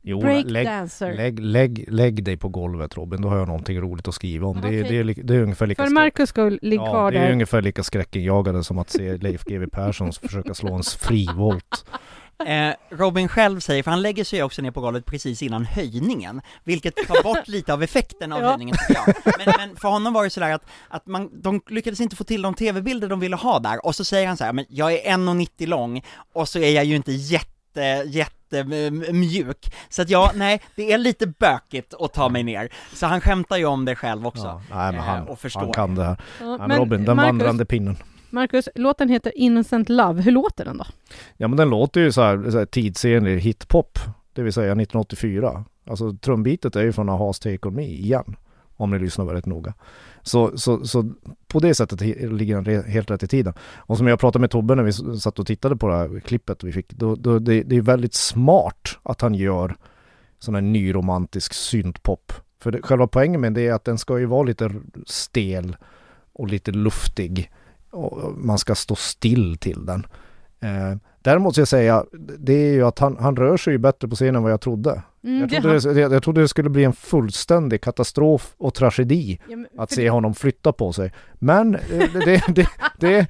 Jo, lägg, breakdancer. lägg, lägg, lägg dig på golvet Robin, då har jag någonting roligt att skriva om. Det, är- det, är, det är ungefär lika För Marcus skull, ligg ja, kvar det är där. ungefär lika skräckinjagande som att se Leif GW Persson försöka slå en frivolt. Eh, Robin själv säger, för han lägger sig också ner på golvet precis innan höjningen, vilket tar bort [laughs] lite av effekten av Ja. höjningen tycker jag. Men, men för honom var det sådär att, att man, de lyckades inte få till de tv-bilder de ville ha där, och så säger han så här, men jag är 1,90 lång, och så är jag ju inte jätte, jättemjuk, så att jag, nej, det är lite bökigt att ta mig ner. Så han skämtar ju om det själv också. Ja, nej, men Eh, han, och förstår. han kan det här. Ja, men Robin, den Marcus, vandrande pinnen. Marcus, låten heter Innocent Love. Hur låter den då? Ja men den låter ju så här, så här tidsenlig hiphop, det vill säga 1984. Alltså trumbitet är ju från Aha's Take On Me igen, om ni lyssnar väldigt noga. Så, så, så på det sättet ligger den helt rätt i tiden. Och som jag pratade med Tobbe när vi satt och tittade på det här klippet vi fick, då, då, det, det är väldigt smart att han gör sån här nyromantisk syntpop. För det, själva poängen med det är att den ska ju vara lite stel och lite luftig. Och man ska stå still till den. Eh, däremot ska jag säga, det är ju att han, han rör sig ju bättre på scenen än vad jag trodde. Mm, Jag trodde, det, jag, jag trodde det skulle bli en fullständig katastrof och tragedi Ja, men att se honom flytta på sig. Men eh, det, det, det,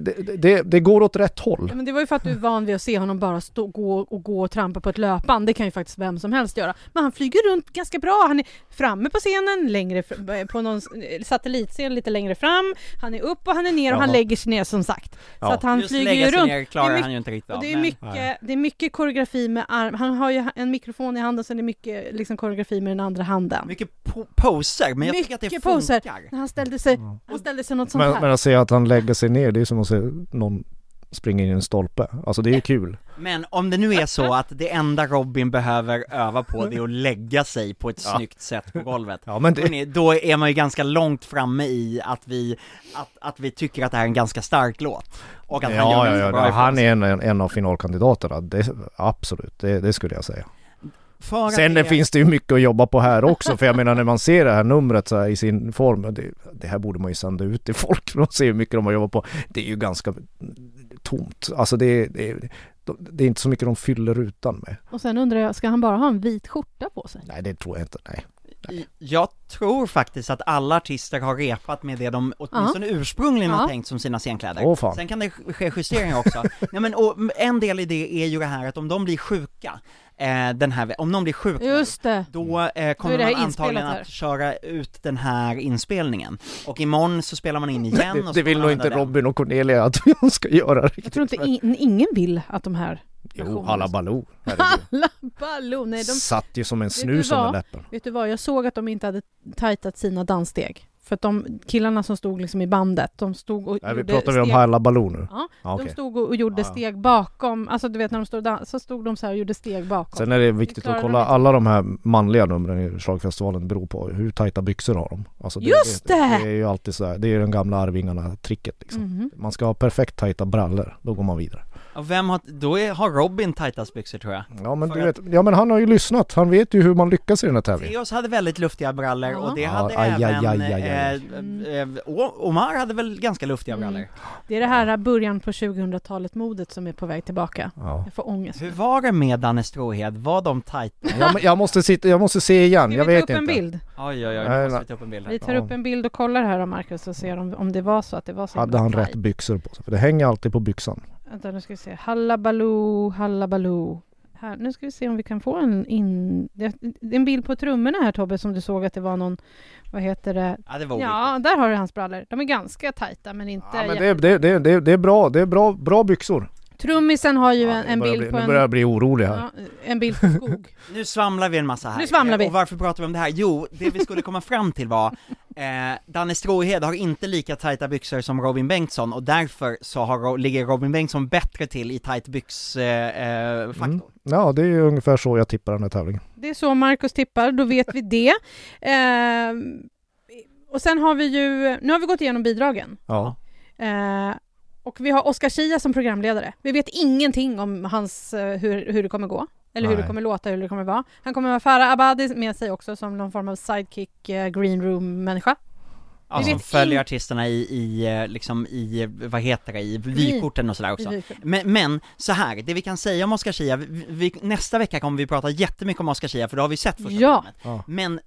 det, det, det, går åt rätt håll. Ja, men det var ju för att du är van vid att se honom bara stå, gå och gå och trampa på ett löpband. Det kan ju faktiskt vem som helst göra. Men han flyger runt ganska bra. Han är framme på scenen, längre fr- på någon satellitscen lite längre fram. Han är upp och han är ner och han Jaha. lägger sig ner som sagt. Så Ja. att han Just flyger ju runt. ner klarar Det är han ju inte riktigt av. det är, mycket, det är mycket koreografi med arm. Han har ju en mikrofon i handen, sen är det mycket liksom, koreografi med den andra handen. Mycket po- poser, men jag tycker att det Mycket funkar. poser. När han ställde sig, Ja. han ställde sig något sånt Men, här. men att se att han lägger sig ner, det är som att se någon springa in i en stolpe. Alltså det är ju kul. Men om det nu är så att det enda Robin behöver öva på det är att lägga sig på ett Ja. snyggt sätt på golvet, Ja men det, då är man ju ganska långt framme i att vi, att, att vi tycker att det här är en ganska stark låt. Och att han gör ja, ja, bra ja, han är en, en, en av finalkandidaterna. Det, absolut, det, det skulle jag säga. För att Sen det- finns det ju mycket att jobba på här också, för jag menar när man ser det här numret så här i sin form, det, det här borde man ju sända ut till folk för att se hur mycket de har jobbat på. Det är ju ganska tomt. Alltså det, är- det, är- det är inte så mycket de fyller rutan med. Och sen undrar jag, ska han bara ha en vit skjorta på sig? Nej, det tror jag inte. Nej. Jag tror faktiskt att alla artister har repat med det de åtminstone ursprungligen har Ja. tänkt som sina scenkläder. Åh, fan. Sen kan det ske justeringar också. [laughs] Nej men och en del i det är ju det här att om de blir sjuka, eh, den här, om någon blir sjuk Just det. då eh, kommer det man antagligen här. att köra ut den här inspelningen. Och imorgon så spelar man in [laughs] igen Det, och det vill nog inte den. Robin och Cornelia att de [laughs] ska göra riktigt. Jag tror inte in, ingen vill att de här Jo, versionerna- Halla Baloo. herregud. [laughs] Alla Baloo, nej de, Satt ju som en snus under läppen. vet du vad, jag såg att de inte hade tajtat sina danssteg. För att de killarna som stod liksom i bandet, de stod och Nej, vi gjorde pratar vi om steg, Halla Baloo nu? Ja, Ja, de stod och, gjorde ja. steg bakom, alltså du vet när de stod dans, så stod de så här och gjorde steg bakom. Sen är det viktigt att de kolla, inte. alla de här manliga numren i schlagerfestivalen beror på hur tajta byxor har de. Alltså Just det! det! Det är ju alltid så här, det är den gamla Arvingarna-tricket liksom. Mhm. Man ska ha perfekt tajta brallor, då går man vidare. Och vem har, då är, har Robin tajtast byxor tror jag. Ja men För du vet, ja men han har ju lyssnat, han vet ju hur man lyckas i den här tävlingen. Theos hade väldigt luftiga brallor Ja. och det hade även, aj, aj, aj. eh, eh, O- Omar hade väl ganska luftiga Mm. brallor. Det är det här början på 2000-talet modet som är på väg tillbaka. Ja. Jag får ångest. Hur var det med Danne Stråhed? Var de tajta? Ja, men jag måste sitta, jag måste se igen, Ska jag vi ta vet upp inte. en bild? Oj oj oj, nu måste vi ta upp en bild Vi här. tar Ja. upp en bild och kollar här då Marcus och ser om, om det var så att det var så Hade han tajt. rätt byxor på sig? För det hänger alltid på byxan. Vänta nu ska vi se. Halla Baloo, Halla Baloo. här. Nu ska vi se om vi kan få en in... Det är en bild på trummorna här Tobbe, som du såg att det var någon... Vad heter det? Ja, det var Ja, där har du hans brallor. De är ganska tajta, men inte... Ja, men det, det, det, det, det är bra, det är bra, bra byxor. Trummisen har ju Ja, en, nu en bild bli, på Nu en... börjar jag bli orolig här. Ja, en bild på skog. [laughs] Nu svamlar vi en massa här. Nu svamlar vi. Eh, Och varför pratar vi om det här? Jo, det vi skulle komma fram till var, eh, Danne Stråhed har inte lika tajta byxor som Robin Bengtsson och därför så har, ligger Robin Bengtsson bättre till i tajt byx eh, eh. Mm. Ja, det är ungefär så jag tippar den här tävlingen. Det är så Marcus tippar, då vet vi det. [laughs] Ehm, och sen har vi ju... Nu har vi gått igenom bidragen. Ja. Eh, och vi har Oscar Schia som programledare. Vi vet ingenting om hans, eh, hur, hur det kommer gå. Eller hur Nej. det kommer låta, hur det kommer vara. Han kommer ha Farah Abadi med sig också som någon form av sidekick, eh, green room-människa. Ja, som följer artisterna i, i, eh, liksom i, vad heter det, i vykorten och sådär också. Men, men, så här, det vi kan säga om Oscar Schia, vi, vi, nästa vecka kommer vi prata jättemycket om Oscar Schia för då har vi sett första Ja. programmet. Men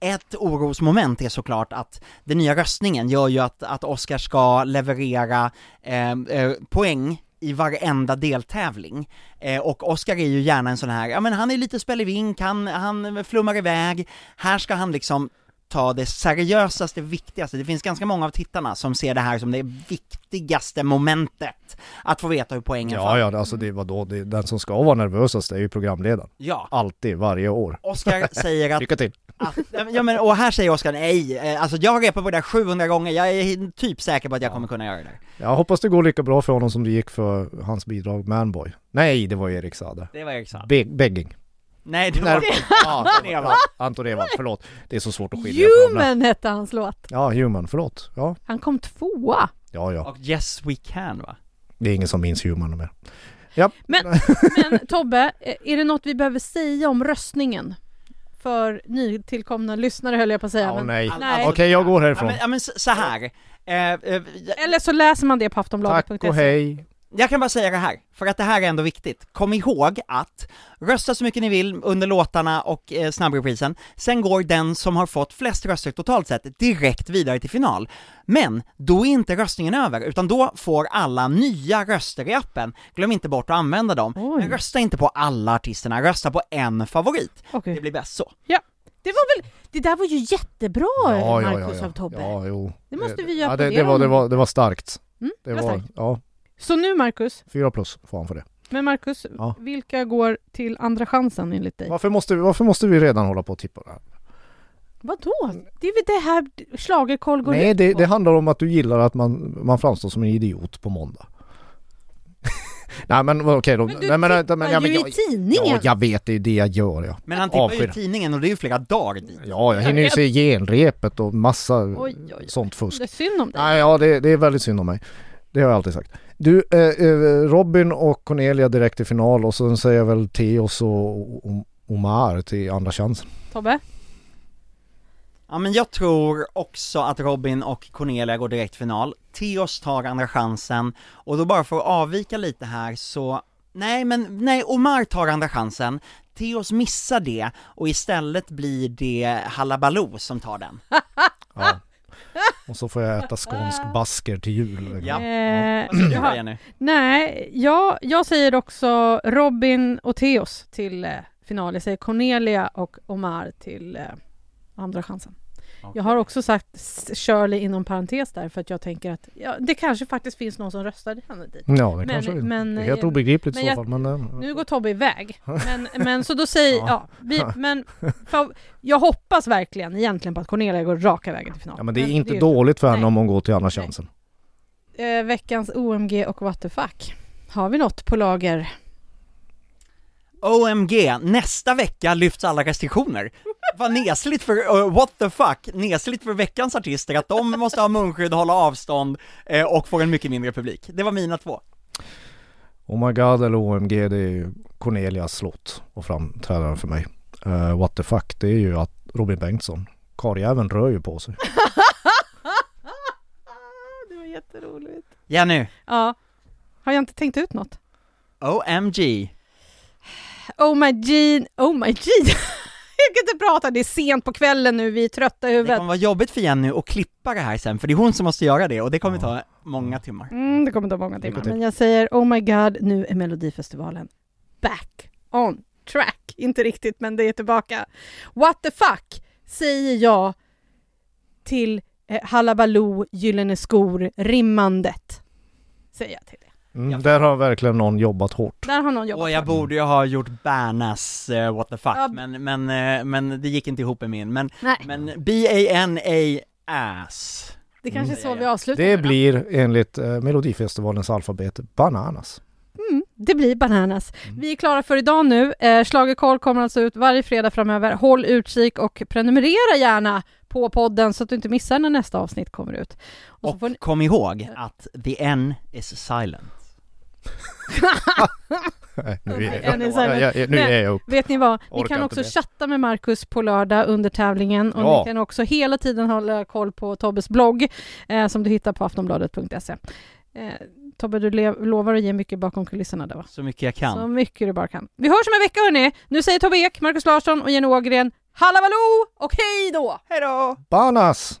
ett orosmoment är såklart att den nya röstningen gör ju att, att Oscar ska leverera eh, eh, poäng i varenda deltävling. Eh, och Oscar är ju gärna en sån här, ja men han är lite spelevink, han, han flummar iväg, här ska han liksom ta det seriösaste, viktigaste. Det finns ganska många av tittarna som ser det här som det viktigaste momentet, att få veta hur poängen Ja, ja, alltså det var då det, den som ska vara nervösast är ju programledaren. ja. Alltid, varje år. Oscar [laughs] säger att Lycka till! [laughs] Att, ja men, och här säger Oskar nej, eh, alltså jag har repat på det där 700 gånger, jag är typ säker på att jag kommer kunna göra det där. Jag hoppas det går lika bra för honom som det gick för hans bidrag Manboy. Nej, det var Erik Sade. Det var Erik Saade. Be- begging. Nej, det Nej, [laughs] var... ja, Anton Ewald. Anton Ewald, förlåt. Det är så svårt att skilja. Human hette hans låt. Ja, Human, förlåt. Ja, Han kom tvåa. ja, ja. Och Yes We Can va? Det är ingen som minns Human mer. Ja, Men, men Tobbe, eh, är det något vi behöver säga om röstningen? För nytillkomna lyssnare höll jag på att säga. ja men, nej. Nej. Okej, jag går Ja härifrån. men, ja, men så, så här. Eh, eh, jag, Eller så läser man det på aftonbladet.se. Tack och hej. Jag kan bara säga det här, för att det här är ändå viktigt. Kom ihåg att rösta så mycket ni vill under låtarna och eh, snabbreprisen, sen går den som har fått flest röster totalt sett direkt vidare till final. Men då är inte röstningen över, utan då får alla nya röster i appen. Glöm inte bort att använda dem. Oj. Men rösta inte på alla artisterna, rösta på en favorit. Okej. Det blir bäst så. Det var väl, det där var ju jättebra Ja, ja, Marcus ja, ja. av Tobbe. Ja, jo. Det måste vi ja, det, det, var, det, var, det var starkt. Mm, Det det var var, starkt. ja, Så nu Marcus, fyra plus får han för det. men Marcus, Ja. vilka går till andra chansen enligt dig? Varför måste, vi, varför måste vi redan hålla på och tippa det här? Vadå? Det är väl det här schlagerkoll går Nej, ut det, på? det handlar om att du gillar att man, man framstår som en idiot på måndag. [laughs] Nej men okej då. Men du Nej, men, tippar men, ja, men, ju jag, i tidningen! Ja, jag vet, det är det jag gör ja. Men han tippar ju Avskyr. i tidningen och det är ju flera dagar dit. Ja, jag hinner ju se genrepet och massa Oj, oj, oj. sånt fusk. Det är synd om dig. Nej, ja det, det är väldigt synd om mig. Det har jag alltid sagt. Du, eh, eh, Robin och Cornelia direkt till final och sen säger jag väl Teos och Omar till andra chansen. Tobbe? Ja men jag tror också att Robin och Cornelia går direkt final, Theos tar andra chansen, och då bara för att avvika lite här så, nej men, nej Omar tar andra chansen, Theos missar det, och istället blir det Hallabaloo som tar den. [laughs] Ja. Och så får jag äta skånsk basker till jul. Ja. Eh, Jenny? [clears throat] Nej, jag, jag säger också Robin och Theos till eh, final. Jag säger Cornelia och Omar till eh, andra chansen. Jag har också sagt Shirley inom parentes där för att jag tänker att ja, det kanske faktiskt finns någon som röstade henne dit. Ja, det Men- kanske men, det är helt eh, obegripligt men i så jag- fall. Men, eh, Nu går Tobbe iväg. [laughs] Men, men så då säger Ja. ja, vi, men för, jag hoppas verkligen egentligen på att Cornelia går raka vägen till final. ja, men det är inte ju- dåligt för henne Nej. om hon går till andra chansen. Eh, veckans OMG och what the fuck. Har vi något på lager? OMG, nästa vecka lyfts alla restriktioner. Vad nesligt för, uh, what the fuck, nesligt för veckans artister att de måste ha munskydd, hålla avstånd eh, och får en mycket mindre publik. Det var mina två. Oh my god eller OMG det är ju Cornelias låt och framträdande för mig. Eh, what the fuck det är ju att Robin Bengtsson, karljäveln rör ju på sig. [laughs] Det var jätteroligt. Jenny, Ja. Har jag inte tänkt ut något? OMG. [sighs] Oh my Jean, oh my Jean. [laughs] jag kan inte prata, det är sent på kvällen nu, vi är trötta i Det huvudet. kommer vara jobbigt för Jenny att klippa det här sen, för det är hon som måste göra det och det kommer ta många timmar. Mm, det kommer ta många timmar, men jag säger oh my god, nu är Melodifestivalen back. on track. Inte riktigt, men det är tillbaka. What the fuck säger jag till eh, Hallabaloo, Gyllene skor, rimmandet. Säger jag till det. Mm, där har verkligen någon jobbat hårt. Där har någon jobbat. Och jag borde ju ha gjort Bernas eh, what the fuck, Ja. men, men, eh, men det gick inte ihop med min, men, Nej, men B-A-N-A ass det kanske är så Mm. vi avslutar Det blir enligt eh, Melodifestivalens alfabet bananas. Mm, det blir bananas. Mm. Vi är klara för idag nu. Eh, Schlagerkoll kommer alltså ut varje fredag framöver. Håll utkik och prenumerera gärna på podden så att du inte missar när nästa avsnitt kommer ut. Och Och ni... kom ihåg att the N is silent Nej, nu är jag, upp. Vet ni vad? Ni kan också chatta med Marcus på lördag under tävlingen och Ja. ni kan också hela tiden hålla koll på Tobbes blogg eh, som du hittar på aftonbladet.se. Eh, Tobbe, du lovar att ge mycket bakom kulisserna där va? så mycket jag kan Så mycket du bara kan. Vi hörs om en vecka hörni! Nu säger Tobbe Ek, Marcus Larsson och Jenny Ågren Hallabaloo och hej då! Hejdå! Banas!